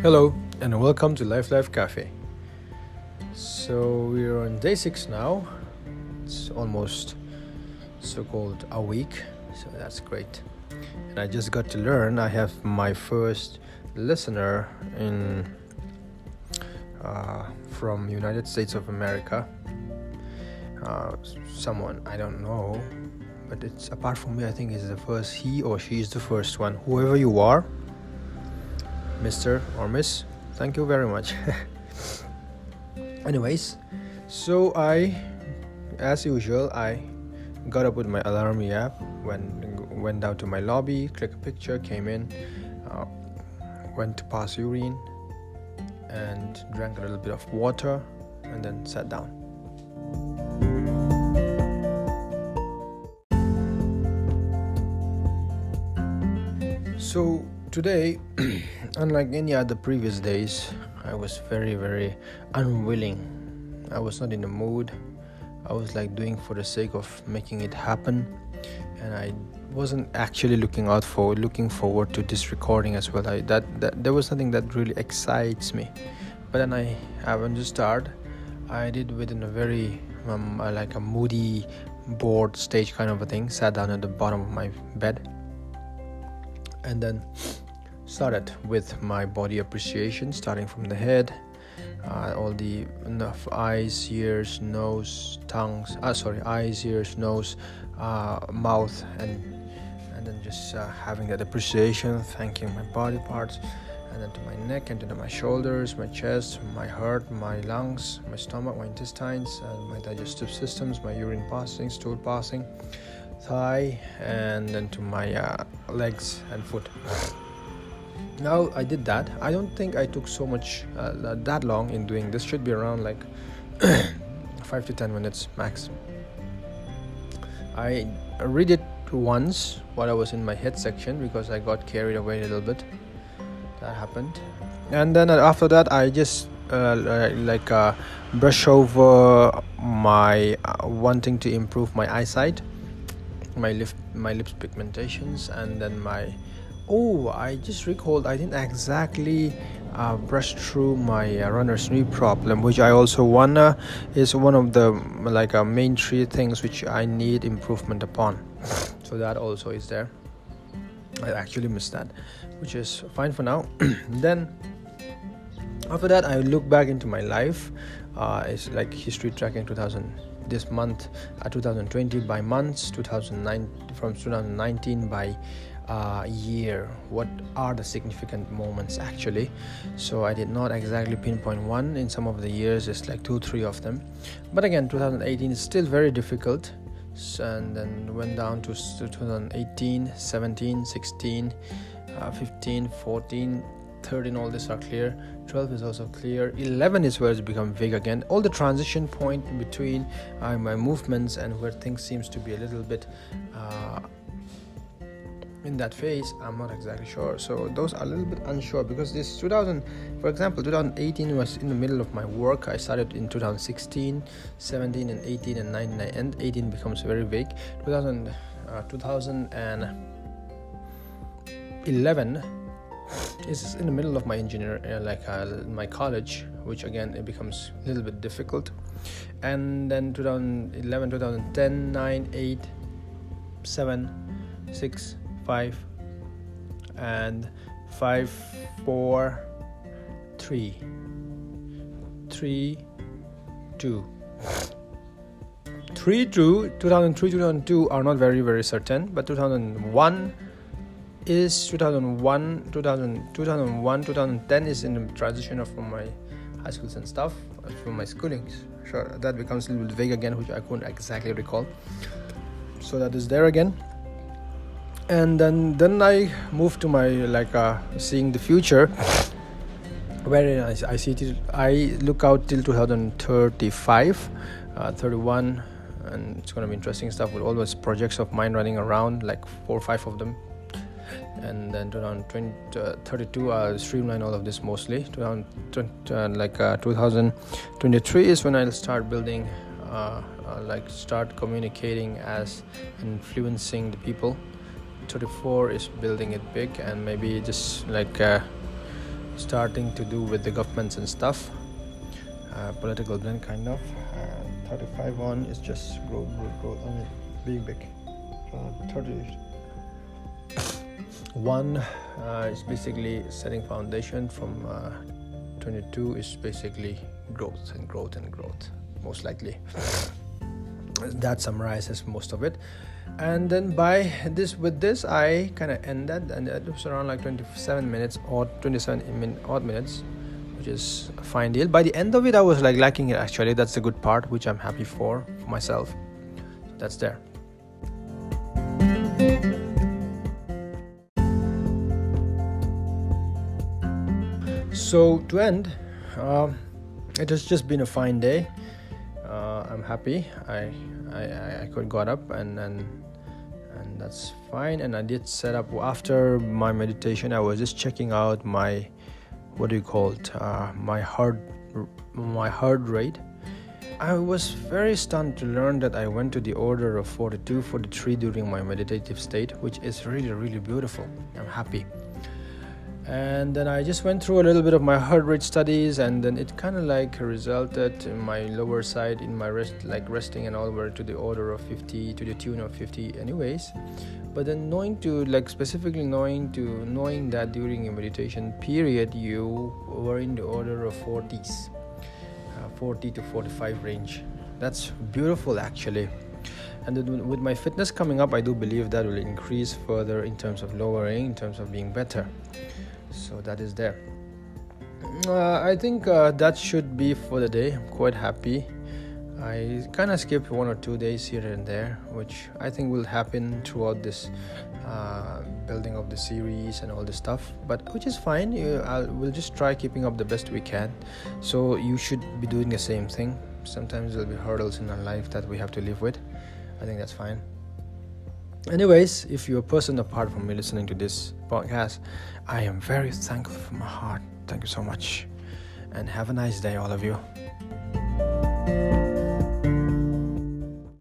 Hello and welcome to Life Life Cafe. So we're on day six now. It's almost so called a week, so that's great. And I just got to learn I have my first listener in uh, from United States of America. Uh, someone I don't know, but it's apart from me. I think is the first. He or she is the first one. Whoever you are, Mr. or Miss. Thank you very much. Anyways, so I, as usual, I got up with my Alarmy app, went went down to my lobby, click a picture, came in, uh, went to pass urine, and drank a little bit of water, and then sat down. So today unlike any other previous days i was very very unwilling. I was not in the mood. I was like doing for the sake of making it happen. And i wasn't actually looking out for looking forward to this recording as well. I, that, that there was something that really excites me. But then i haven't just started i did within a very um, like a moody bored stage kind of a thing sat down at the bottom of my bed and then started with my body appreciation starting from the head uh, all the enough eyes ears nose tongues uh, sorry eyes ears nose uh, mouth and and then just uh, having that appreciation thanking my body parts and then to my neck and then to my shoulders my chest my heart my lungs my stomach my intestines and my digestive systems my urine passing stool passing thigh and then to my uh, legs and foot. Now i did that. I don't think i took so much uh, that long in doing this. Should be around like 5 to 10 minutes max. I read it once while i was in my head section because i got carried away a little bit. That happened. And then after that i just uh, like uh, brush over my uh, wanting to improve my eyesight my lip my lips pigmentations and then my oh i just recalled i didn't exactly uh, brush through my uh, runner's knee problem which i also wanna is one of the like uh, main three things which i need improvement upon. So that also is there. I actually missed that which is fine for now. Then after that i look back into my life. Uh, it's like history tracking 2000 this month uh, 2020 by months 2009 from 2019 by uh, year. What are the significant moments actually? So i did not exactly pinpoint one. In some of the years it's like two three of them. But again 2018 is still very difficult. And then went down to 2018 17 16 uh, 15 14 13 all these are clear. 12 is also clear. 11 is where it's become vague again. All the transition point between uh, my movements and where things seems to be a little bit uh, in that phase i'm not exactly sure. So those are a little bit unsure because this 2000 for example 2018 was in the middle of my work. I started in 2016 17 and 18 and 19 and 18 becomes very vague. 2000 uh, 2011 is in the middle of my engineer uh, like uh, my college which again it becomes a little bit difficult. And then 2011 2010 9 8 7 6 5 and 5 4 3 3 2 3 2 2003 2002 are not very very certain but 2001 is 2001 2000, 2001 2010 is in the transition of from my high schools and stuff from my schoolings. Sure that becomes a little bit vague again which i couldn't exactly recall. So that is there again. And then then i moved to my like uh, seeing the future where I, I see till, i look out till 2035 uh, 31 and it's going to be interesting stuff with all those projects of mine running around like four or five of them and then around 20, uh, 32 i'll streamline all of this mostly. Around 20, uh, like uh, 2023 is when i'll start building uh, uh, like start communicating as influencing the people. 34 is building it big and maybe just like uh, starting to do with the governments and stuff. Political blend kind of. Uh, 35 on is just growth growth growth I mean big big. Uh, 31 uh, is basically setting foundation from uh, 22 is basically growth and growth and growth most likely. That summarizes most of it. And then by this with this i kind of end that and it was around like 27 minutes or 27 min- odd minutes which is a fine deal. By the end of it i was like lacking it actually. That's the good part which i'm happy for, for myself. So that's there so to end uh, it has just been a fine day. Uh, i'm happy. I, I i could got up and and and that's fine. And i did set up after my meditation i was just checking out my what do you call it? Uh, my heart my heart rate. I was very stunned to learn that i went to the order of 42 43 during my meditative state which is really really beautiful. I'm happy and then I just went through a little bit of my heart rate studies, and then it kind of like resulted in my lower side in my rest, like resting and all, were to the order of 50 to the tune of 50, anyways. But then knowing to like specifically knowing to knowing that during a meditation period you were in the order of 40s, uh, 40 to 45 range. That's beautiful actually and with my fitness coming up i do believe that will increase further in terms of lowering in terms of being better so that is there. Uh, i think uh, that should be for the day. I'm quite happy. I kind of skipped one or two days here and there which i think will happen throughout this uh, building of the series and all this stuff. But which is fine. I'll, we'll just try keeping up the best we can. So you should be doing the same thing. Sometimes there'll be hurdles in our life that we have to live with. I think that's fine anyways if you're a person apart from me listening to this podcast i am very thankful from my heart. Thank you so much. And have a nice day all of you